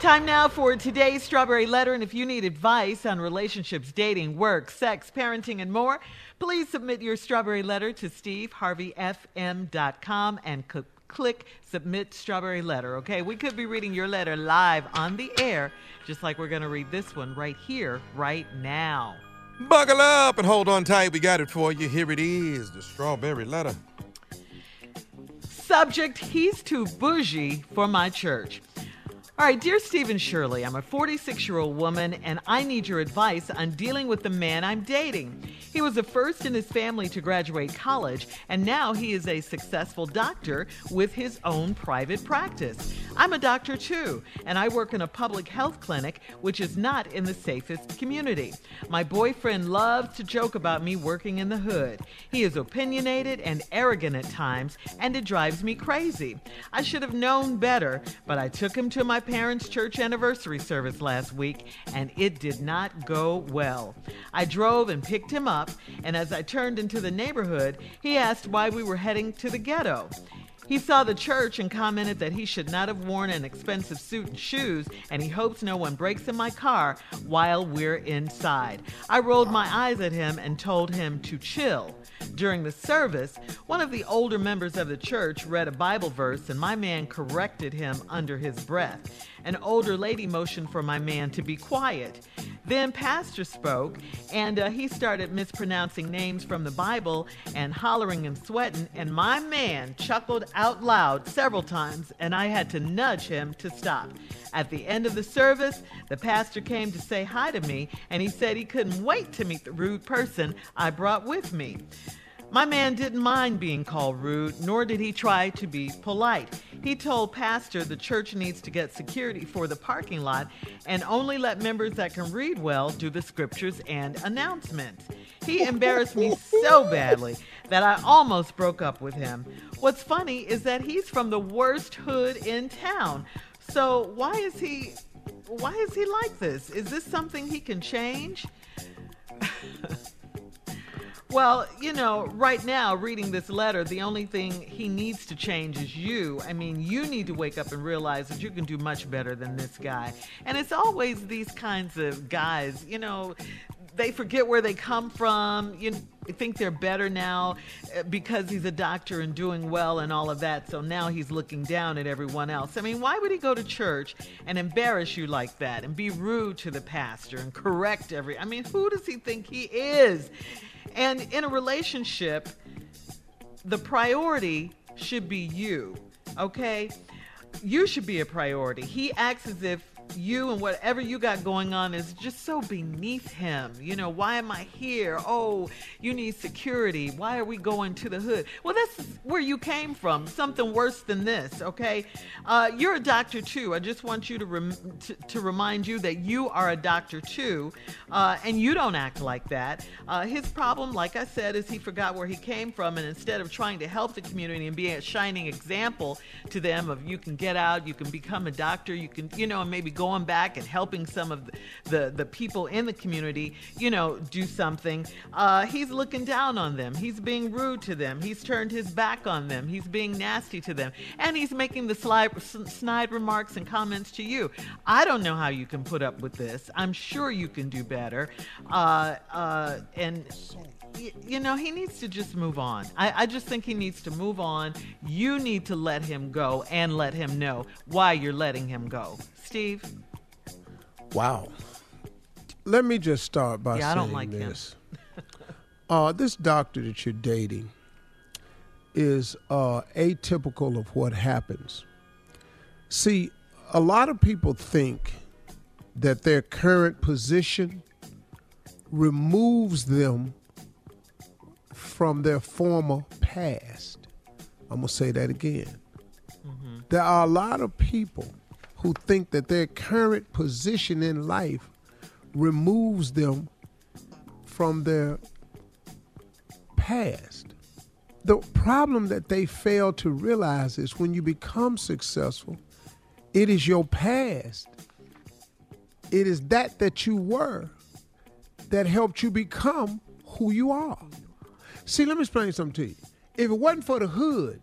Time now for today's Strawberry Letter. And if you need advice on relationships, dating, work, sex, parenting, and more, please submit your Strawberry Letter to steveharveyfm.com and c- click Submit Strawberry Letter. Okay, we could be reading your letter live on the air, just like we're going to read this one right here, right now. Buckle up and hold on tight. We got it for you. Here it is the Strawberry Letter. Subject He's too bougie for my church. All right, dear Stephen Shirley, I'm a 46 year old woman and I need your advice on dealing with the man I'm dating. He was the first in his family to graduate college, and now he is a successful doctor with his own private practice. I'm a doctor too, and I work in a public health clinic, which is not in the safest community. My boyfriend loves to joke about me working in the hood. He is opinionated and arrogant at times, and it drives me crazy. I should have known better, but I took him to my parents' church anniversary service last week, and it did not go well. I drove and picked him up, and as I turned into the neighborhood, he asked why we were heading to the ghetto. He saw the church and commented that he should not have worn an expensive suit and shoes, and he hopes no one breaks in my car while we're inside. I rolled my eyes at him and told him to chill. During the service, one of the older members of the church read a Bible verse, and my man corrected him under his breath. An older lady motioned for my man to be quiet. Then Pastor spoke, and uh, he started mispronouncing names from the Bible and hollering and sweating, and my man chuckled out loud several times, and I had to nudge him to stop. At the end of the service, the pastor came to say hi to me, and he said he couldn't wait to meet the rude person I brought with me. My man didn't mind being called rude, nor did he try to be polite. He told Pastor the church needs to get security for the parking lot and only let members that can read well do the scriptures and announcements. He embarrassed me so badly that I almost broke up with him. What's funny is that he's from the worst hood in town. So why is he why is he like this? Is this something he can change? Well, you know, right now, reading this letter, the only thing he needs to change is you. I mean, you need to wake up and realize that you can do much better than this guy. And it's always these kinds of guys, you know, they forget where they come from. You think they're better now uh, because he's a doctor and doing well and all of that. So now he's looking down at everyone else. I mean, why would he go to church and embarrass you like that and be rude to the pastor and correct every? I mean, who does he think he is? And in a relationship, the priority should be you, okay? You should be a priority. He acts as if you and whatever you got going on is just so beneath him. You know, why am I here? Oh, you need security. Why are we going to the hood? Well, that's where you came from. Something worse than this, okay? Uh, you're a doctor too. I just want you to, rem- to, to, remind you that you are a doctor too, uh, and you don't act like that. Uh, his problem, like I said, is he forgot where he came from, and instead of trying to help the community and be a shining example to them of you can get out, you can become a doctor, you can, you know, and maybe going back and helping some of the, the, people in the community, you know, do something. Uh, he's looking down on them. He's being rude to them. He's turned his back on them. He's being nasty to them. And he's making the slide, snide remarks and comments to you. I don't know how you can put up with this. I'm sure you can do better. Uh, uh, and you know, he needs to just move on. I, I, just think he needs to move on. You need to let him go and let him know why you're letting him go. Steve? Wow. Let me just start by yeah, saying like this. uh, this doctor that you're dating is uh, atypical of what happens. See, a lot of people think that their current position removes them from their former past. I'm going to say that again. Mm-hmm. There are a lot of people who think that their current position in life removes them from their past. The problem that they fail to realize is when you become successful, it is your past. It is that that you were that helped you become who you are. See, let me explain something to you. If it wasn't for the hood,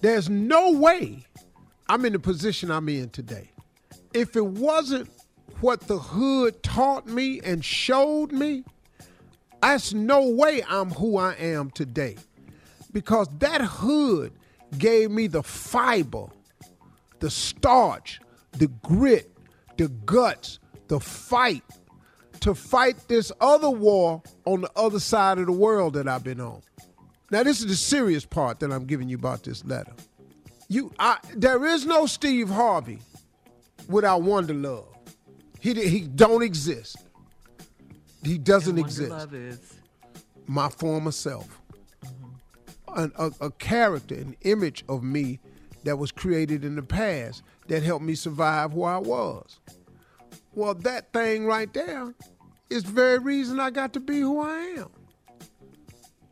there's no way I'm in the position I'm in today. if it wasn't what the hood taught me and showed me, that's no way I'm who I am today. Because that hood gave me the fiber, the starch, the grit, the guts, the fight to fight this other war on the other side of the world that I've been on. Now, this is the serious part that I'm giving you about this letter. You, I, there is no Steve Harvey without Wonder Love. He he don't exist. He doesn't exist. Love is. My former self, An, a, a character, an image of me that was created in the past that helped me survive where I was. Well, that thing right there is the very reason I got to be who I am.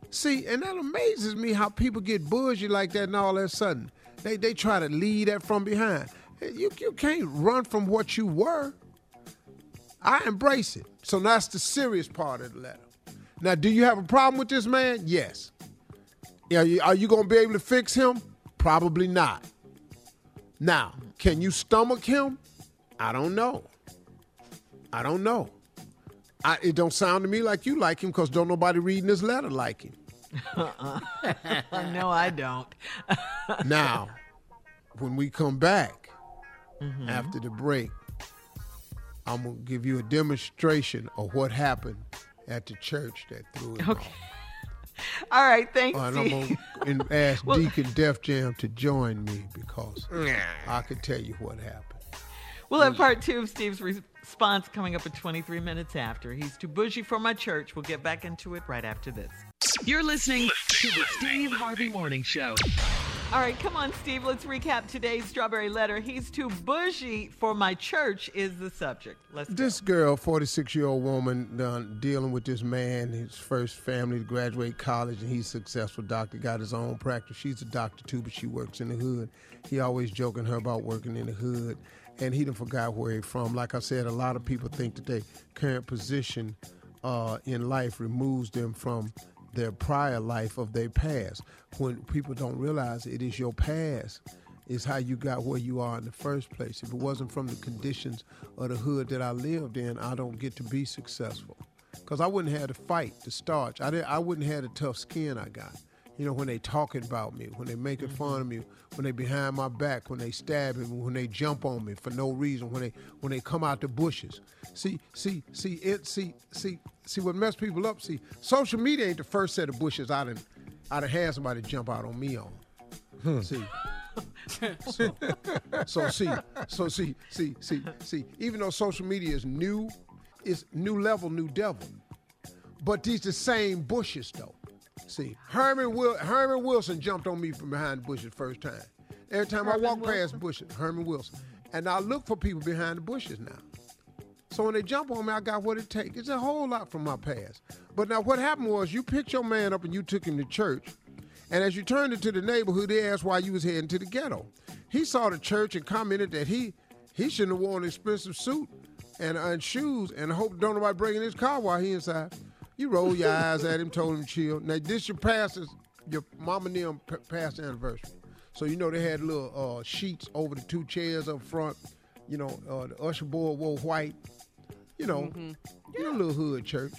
See, and that amazes me how people get bougie like that and all of a sudden. They, they try to lead that from behind. You, you can't run from what you were. I embrace it. So that's the serious part of the letter. Now, do you have a problem with this man? Yes. Yeah, you- are you going to be able to fix him? Probably not. Now, can you stomach him? I don't know. I don't know. I, it don't sound to me like you like him because don't nobody reading this letter like him. Uh-uh. no, I don't. Now, when we come back mm-hmm. after the break, I'm gonna give you a demonstration of what happened at the church that threw it. Okay. All right, thanks, And I'm gonna and ask Well- Deacon Def Jam to join me because I could tell you what happened. We'll have part two of Steve's response coming up at 23 minutes after. He's too bougie for my church. We'll get back into it right after this. You're listening to the Steve Harvey Morning Show. All right, come on, Steve. Let's recap today's strawberry letter. He's too bougie for my church is the subject. Let's go. This girl, 46 year old woman, done dealing with this man, his first family to graduate college, and he's a successful doctor, got his own practice. She's a doctor too, but she works in the hood. He always joking her about working in the hood, and he done forgot where he from. Like I said, a lot of people think that their current position uh, in life removes them from their prior life of their past. When people don't realize it is your past is how you got where you are in the first place. If it wasn't from the conditions of the hood that I lived in, I don't get to be successful. Cause I wouldn't have the fight, the starch. I did, I wouldn't have the tough skin I got. You know, when they talking about me, when they making mm-hmm. fun of me, when they behind my back, when they stab me, when they jump on me for no reason, when they when they come out the bushes. See, see, see, it see, see, see what mess people up. See, social media ain't the first set of bushes I done I done had somebody jump out on me on. Hmm. See. So, so see, so see, see, see, see. Even though social media is new, it's new level, new devil. But these the same bushes though. See, Herman Wil- Herman Wilson jumped on me from behind the bushes first time. Every time I walk Wilson? past bushes, Herman Wilson, and I look for people behind the bushes now. So when they jump on me, I got what it takes. It's a whole lot from my past. But now what happened was you picked your man up and you took him to church. And as you turned into the neighborhood, they asked why you was heading to the ghetto. He saw the church and commented that he he shouldn't have worn an expensive suit and, and shoes and hope don't nobody breaking his car while he inside. You roll your eyes at him, told him chill. Now this your pastor's, your mama and them p- pastor anniversary. So you know they had little uh, sheets over the two chairs up front. You know, uh, the usher board wore white. You know, you know, little hood church.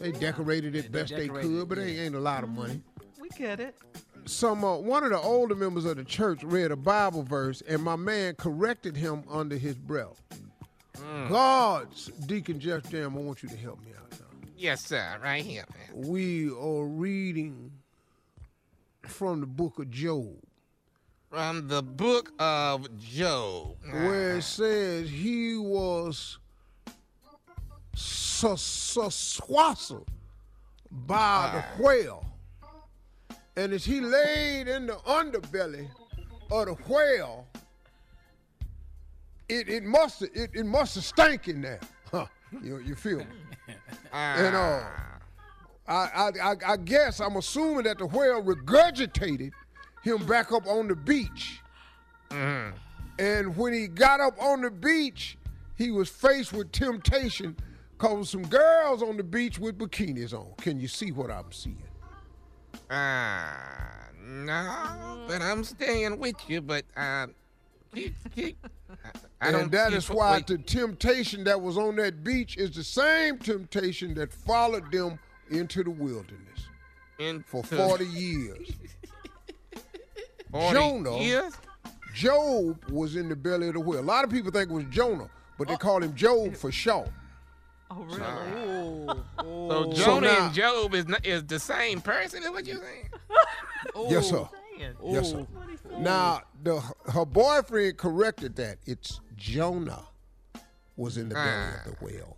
They decorated it best they decorated could, but it ain't, ain't a lot of money. we get it. Some uh, one of the older members of the church read a Bible verse, and my man corrected him under his breath. God's Deacon Jeff Jam, I want you to help me out. Yes, sir. Right here, man. We are reading from the book of Job, From the book of Job. where it uh-huh. says he was swassled by the uh-huh. whale. And as he laid in the underbelly of the whale, it, it must it, it must have stank in there. Huh. You, you feel me? And uh, I, I, I, I guess I'm assuming that the whale regurgitated him back up on the beach. And when he got up on the beach, he was faced with temptation because some girls on the beach with bikinis on. Can you see what I'm seeing? Uh, no, but I'm staying with you. But uh, uh, I and that is why wait, the temptation that was on that beach is the same temptation that followed them into the wilderness in for 40 years. 40 Jonah. years? Job was in the belly of the whale. A lot of people think it was Jonah, but they oh. call him Job for short. Oh, really? So So Jonah now- and Job is not, is the same person. Is what you're saying? Yes, sir. Yes, sir. Now, the, her boyfriend corrected that. It's Jonah was in the belly Ah. of the whale.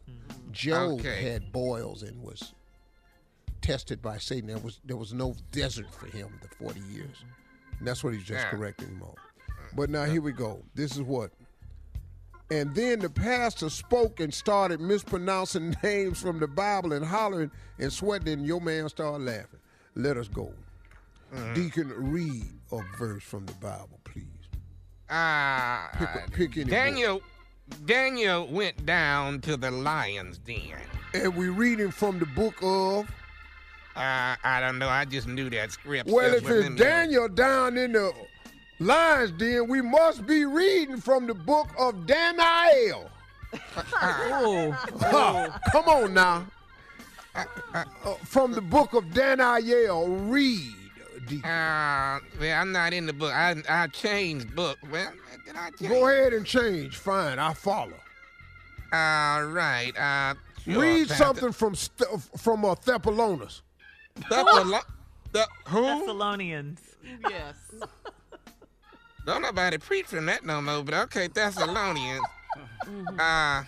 Job Okay. had boils and was tested by Satan. There was there was no desert for him the 40 years. And that's what he's just Yeah. correcting him on. But now here we go. This is what. And then the pastor spoke and started mispronouncing names from the Bible and hollering and sweating, and your man started laughing. Let us go. Deacon, read a verse from the Bible, please. Uh, Pick, book. Daniel Daniel went down to the lion's den. And we reading from the book of. Uh, I don't know. I just knew that script. Well, if it's there. Daniel down in the lion's den, we must be reading from the book of Daniel. Oh, Come on now. Uh, from the book of Daniel, read. Deacon. Uh, well, I'm not in the book. I I changed book. Well, did I change? Go ahead and change. Fine, I follow. All right. Uh, sure, read Pastor. something from St- from uh, Thepalonis. Thepalo- the, who? Thessalonians. Yes. Don't nobody preach from that no more. But okay, Thessalonians. Uh,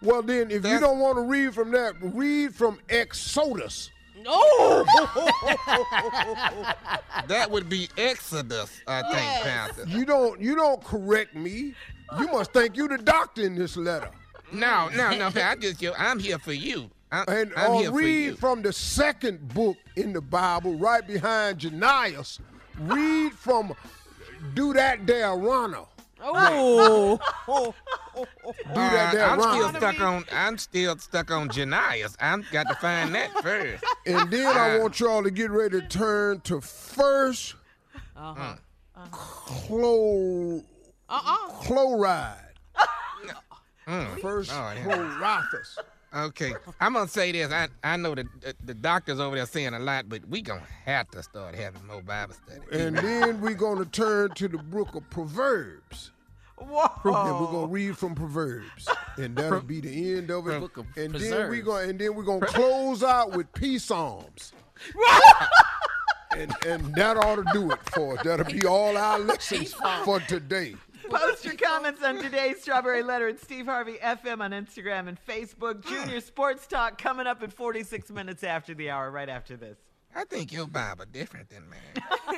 Well, then, if you don't want to read from that, read from Exodus. Oh! that would be Exodus, I think, Yes. Pastor. You don't you don't correct me. You must think you the doctor in this letter. No, no, no, I just yo, I'm here for you. I'm, And I'm uh, here for you. read from the second book in the Bible, right behind Janias. Read from Do That There Rana. Oh, Do that Uh, I'm still stuck on. I'm still stuck on Janias. I'm got to find that first. And then I want y'all to get ready to turn to first Uh-huh. chlor Uh-uh. chloride. Mm. First Lord, yeah. chlorothus. Okay, I'm gonna say this. I I know the, the the doctors over there saying a lot, but we gonna have to start having more Bible study. And then we're going to turn to the book of Proverbs. Whoa. And we're gonna read from Proverbs, and that'll be the end of it. Book of and then we Preserves. going and then we're gonna close out with peace psalms. and and that ought to do it for us. That'll be all our lessons for today. Post your comments on today's Strawberry Letter at Steve Harvey FM on Instagram and Facebook. Junior Sports Talk coming up in 46 minutes after the hour, right after this. I think your Bible different than mine.